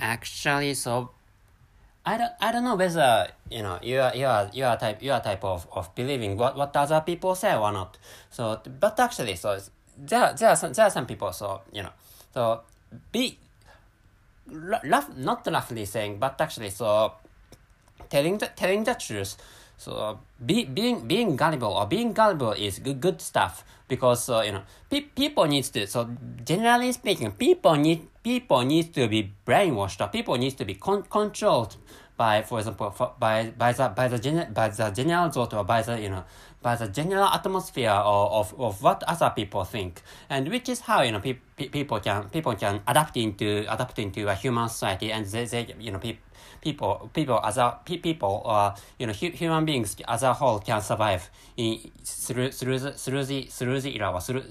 Actually, so I don't, I don't know whether you know you are you are you are type you are type of, of believing what, what other people say or not. So but actually so there there are some, there are some people so you know so be rough, not roughly saying but actually so telling the telling the truth so be, being being gullible or being gullible is good, good stuff because uh, you know pe- people needs to so generally speaking people need people need to be brainwashed or people need to be con- controlled by for example for, by by the by the gen- by the general thought or by the you know by the general atmosphere of, of, of what other people think and which is how you know pe- pe- people can people can adapt into adapt into a human society and they, they you know pe- people people as a people or you know hu- human beings as a whole can survive in through through the through the through the era through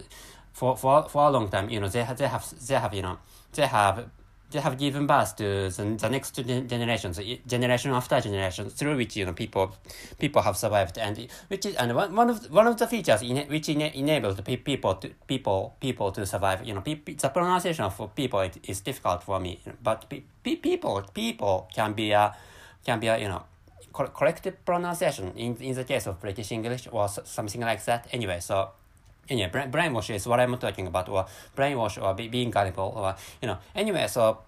for for for a long time you know they have they have they have you know they have they have given birth to the, the next generation, the generation after generation, through which you know people people have survived, and which is and one, one of one of the features in, which ena- enabled people to people people to survive. You know, pe- the pronunciation of people it, is difficult for me, but pe- pe- people people can be a can be a you know correct pronunciation in in the case of British English or something like that. Anyway, so anyway, brain, brainwash is what I'm talking about, or brainwash or be, being gullible, or you know. Anyway, so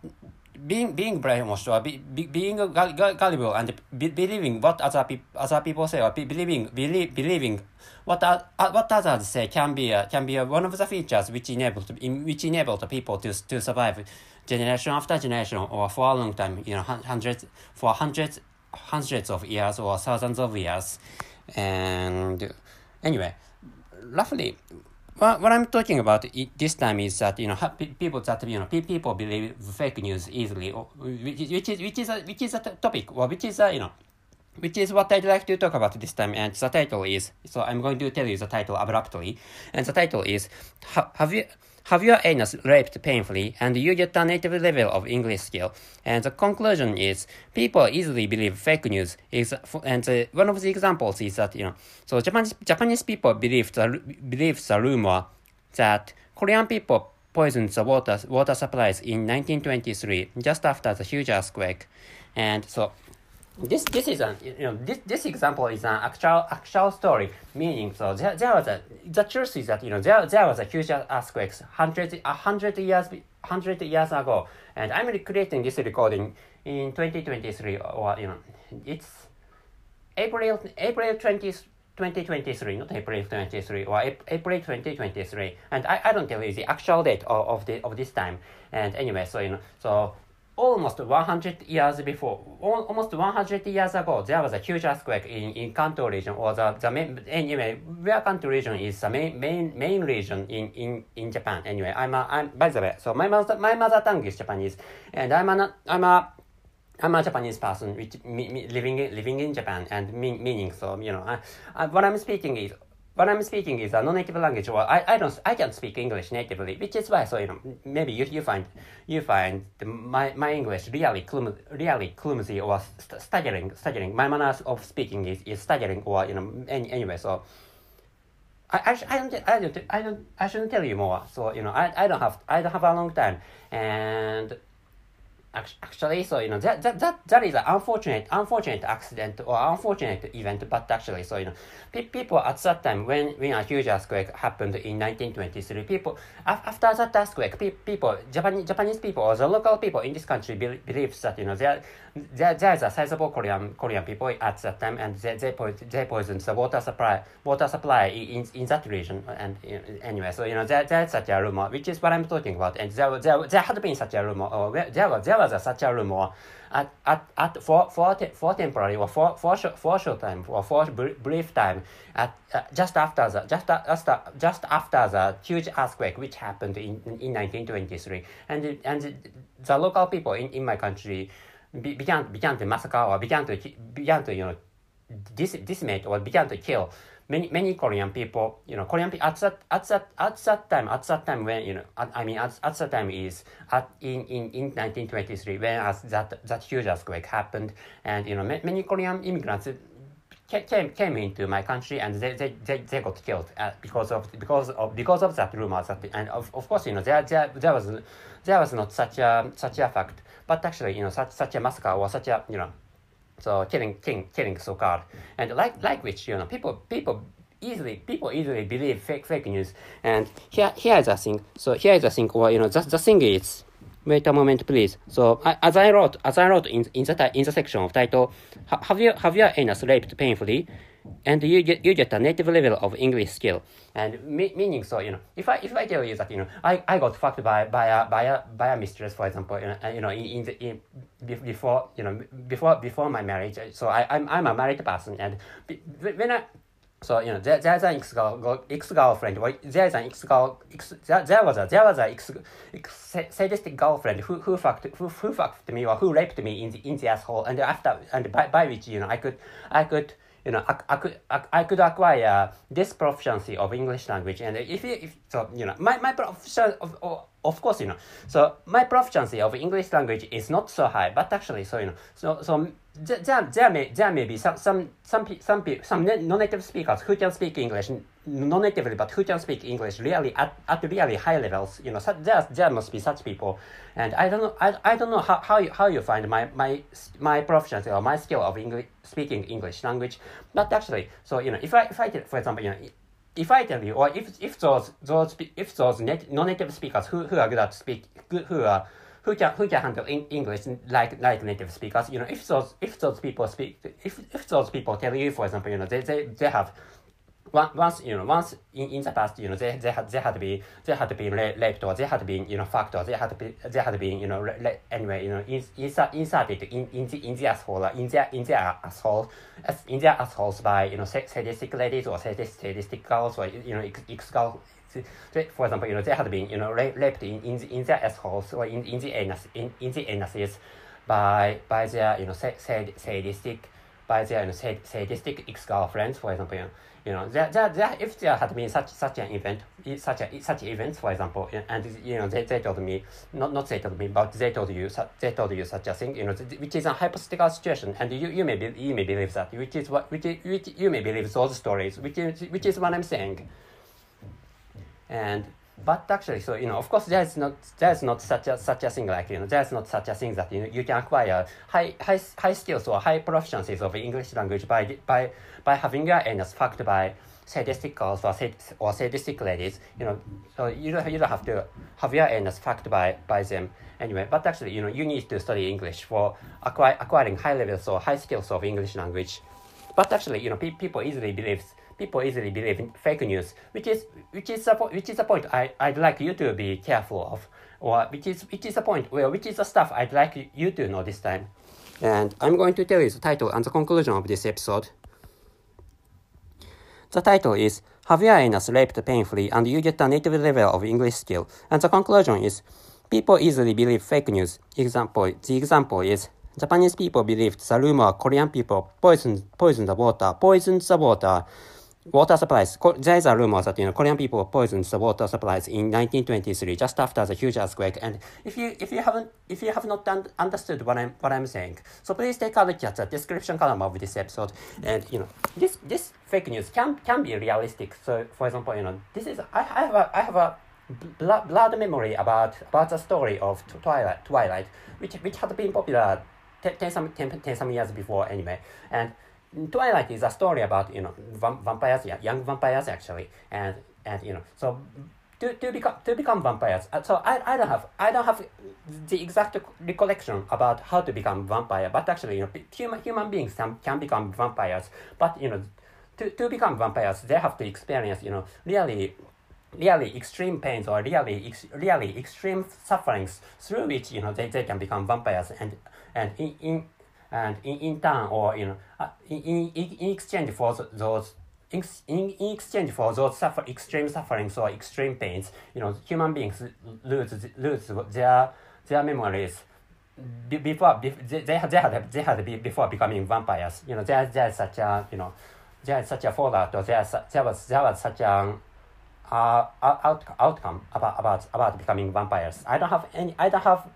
being being brainwashed or be, be, being gullible and be, believing what other people other people say or be, believing believe, believing what uh, what others say can be uh, can be uh, one of the features which enable to in, which enable the people to to survive generation after generation or for a long time, you know, hundreds for hundreds hundreds of years or thousands of years, and anyway roughly what, what I'm talking about this time is that you know people that you know people believe fake news easily, which is which is which is a, which is a topic or which is a, you know which is what I'd like to talk about this time. And the title is so I'm going to tell you the title abruptly, and the title is have you have your anus raped painfully and you get a native level of English skill. And the conclusion is people easily believe fake news. Is and the, one of the examples is that you know so Japanese Japanese people believe the believe the rumor that Korean people poisoned the water water supplies in 1923 just after the huge earthquake, and so this this is an you know this this example is an actual actual story meaning so there, there was a the truth is that you know there there was a huge earthquake hundred a hundred years hundred years ago. And I'm creating this recording in 2023 or you know it's April April 20 2023 not April 23 or April 2023 and I, I don't tell you the actual date of, of the of this time. And anyway so you know so almost 100 years before, almost 100 years ago, there was a huge earthquake in, in Kanto region, or the, the main, anyway, where Kanto region is the main, main, main region in, in, in Japan. Anyway, I'm a, I'm, by the way, so my mother, my mother tongue is Japanese, and I'm a, I'm a, I'm a Japanese person which, me, me, living, living in Japan, and mean, meaning, so, you know, I, I, what I'm speaking is what I'm speaking is a non-native language, Well, I, I don't I can't speak English natively, which is why so you know maybe you, you find you find the, my my English really clum, really clumsy or st- staggering staggering. My manners of speaking is, is staggering or you know any, anyway. So I, I, I don't I don't I don't I shouldn't tell you more. So you know I, I don't have I don't have a long time and actually so you know that that that, that is an unfortunate unfortunate accident or unfortunate event but actually so you know pe- people at that time when when a huge earthquake happened in 1923 people after that earthquake pe- people japanese japanese people or the local people in this country be- believe that you know there there there's a sizable korean korean people at that time and they they, po- they poisoned the water supply water supply in in that region and you know, anyway so you know there, there's such a rumor which is what i'm talking about and there there, there had been such a rumor or there was there was a, such a rumor at, at, at for, for, for temporary or for, for, short, for short time or for brief time at uh, just after the just after just after the huge earthquake which happened in, in 1923 and and the local people in, in my country be, began began to massacre or began to began to you know dis, decimate or began to kill many many Korean people, you know, Korean at that at that at that time at that time when you know at, I mean at, at that time is at in in in 1923 when as that that huge earthquake happened and you know many Korean immigrants came came into my country and they they, they, they got killed uh, because of because of because of that rumor that and of, of course you know there there there was there was not such a such a fact but actually, you know, such such a massacre or such a you know, so killing killing killing so called, and like like which you know people people easily people easily believe fake fake news, and here here is a thing. So here is a thing, or you know, the the thing is. Wait a moment, please. So, I, as I wrote, as I wrote in, in the in the section of title, have you have your anus raped painfully? And you get you get a native level of English skill. And me, meaning so you know if I if I tell you that you know I, I got fucked by by a by a by a mistress for example you know, uh, you know in, in the in, before you know before before my marriage. So I I'm I'm a married person. And when I so you know there, there's an ex girl ex girlfriend or there's an ex girl ex, there, there was a there was a ex, ex sadistic girlfriend who who fucked who, who fucked me or who raped me in the in the asshole. And after and by, by which you know I could I could you know, I, I could I, could acquire this proficiency of English language, and if, if so, you know, my my proficiency of, of of course, you know, so my proficiency of English language is not so high, but actually, so you know, so so there there there, may there may be some some some some people, some non-native speakers who can speak English non-natively, but who can speak English really at, at really high levels. You know, such, there there must be such people, and I don't know I, I don't know how, how you how you find my my my proficiency or my skill of English speaking English language, but actually, so you know, if I if I for example, you know if I tell you, or if if those those if those non-native speakers who, who are good at speak who are who can who can handle in English like like native speakers, you know, if those if those people speak if if those people tell you, for example, you know, they they, they have once you know once in, in the past you know they they had they had been they had been raped or they had been you know fucked or they had been they had been you know anyway you know in, insert, inserted in in the in the asshole in their in their asshole in their assholes by you know sadistic ladies or sadistic, sadistic girls or you know ex, ex girls for example, you know, they had been, you know, raped in, in, the, in their assholes or in, in the anus, in, in the anuses by, by their, you know, sad, sadistic, by their, you know, sad, sadistic ex-girlfriends, for example, you know, you know, there, there, there, if there had been such such an event, such a such events, for example, and you know, they, they told me, not not they told me, but they told you, they told you such a thing, you know, which is a hypothetical situation, and you, you may be, you may believe that, which is what, which, which you may believe those stories, which is which is what I'm saying, and but actually, so you know, of course, there's not there's not such a such a thing like you know, there's not such a thing that you know, you can acquire high high high skills or high proficiencies of English language by by by having your anus fucked by sadistic girls or, sad, or sadistic ladies. You know, so you don't you don't have to have your anus fucked by by them anyway. But actually, you know, you need to study English for acquire, acquiring high levels or high skills of English language. But actually, you know, pe- people easily believe people easily believe in fake news, which is which is a which is a point I I'd like you to be careful of, or which is which is a point well which is the stuff I'd like you to know this time, and I'm going to tell you the title and the conclusion of this episode. The title is your anus raped painfully and you get a native level of English skill, and the conclusion is People easily believe fake news. Example, the example is Japanese people believed the rumor Korean people poisoned, poisoned the water, poisoned the water water supplies. There is a rumor that you know Korean people poisoned the water supplies in 1923, just after the huge earthquake. And if you if you haven't if you have not un understood what I'm what I'm saying, so please take a look at the description column of this episode. And you know this this fake news can can be realistic. So for example, you know this is I, I have a I have a blood, blood memory about about the story of Twilight Twilight, which which had been popular 10, 10, some, 10, 10 some years before anyway. And Twilight is a story about you know vampires, young vampires actually, and and you know so to, to become to become vampires. Uh, so I, I don't have I don't have the exact recollection about how to become vampire, but actually you know human human beings can, can become vampires, but you know to, to become vampires they have to experience you know really really extreme pains or really ex, really extreme sufferings through which you know they, they can become vampires and and in, in and in, in turn or you know uh, in, in, in exchange for those in, in, exchange for those suffer extreme sufferings or extreme pains you know human beings lose lose their their memories before they, they had they had they had before becoming vampires you know there there's such a you know there's such a fallout or there there was there was such a uh, out, outcome about about about becoming vampires. I don't have any. I don't have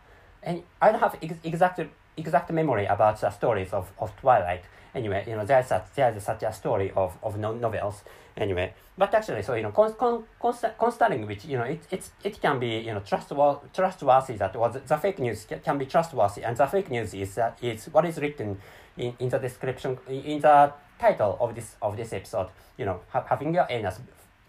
any. I don't have ex- exact exact memory about the stories of, of Twilight. Anyway, you know, there's such, there's such a story of, of no, novels. Anyway, but actually, so, you know, con, con, considering which, you know, it, it's, it can be, you know, trustworthy, trustworthy that was, the fake news can be trustworthy. And the fake news is, uh, is what is written in, in the description, in the title of this, of this episode. You know, ha, having your anus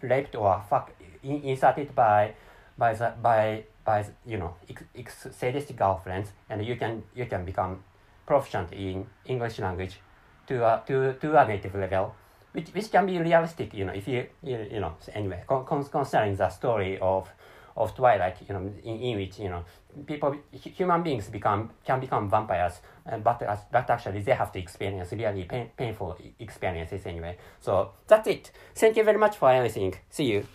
raped or fuck, inserted by, by the, by, by, you know, ex, sadistic girlfriends, and you can, you can become proficient in English language to a, to, to a native level, which, which can be realistic, you know, if you, you, you know, anyway, con, the story of, of Twilight, you know, in, in which, you know, people, human beings become, can become vampires, uh, but, uh, but actually they have to experience really pain, painful experiences anyway. So that's it. Thank you very much for listening. See you.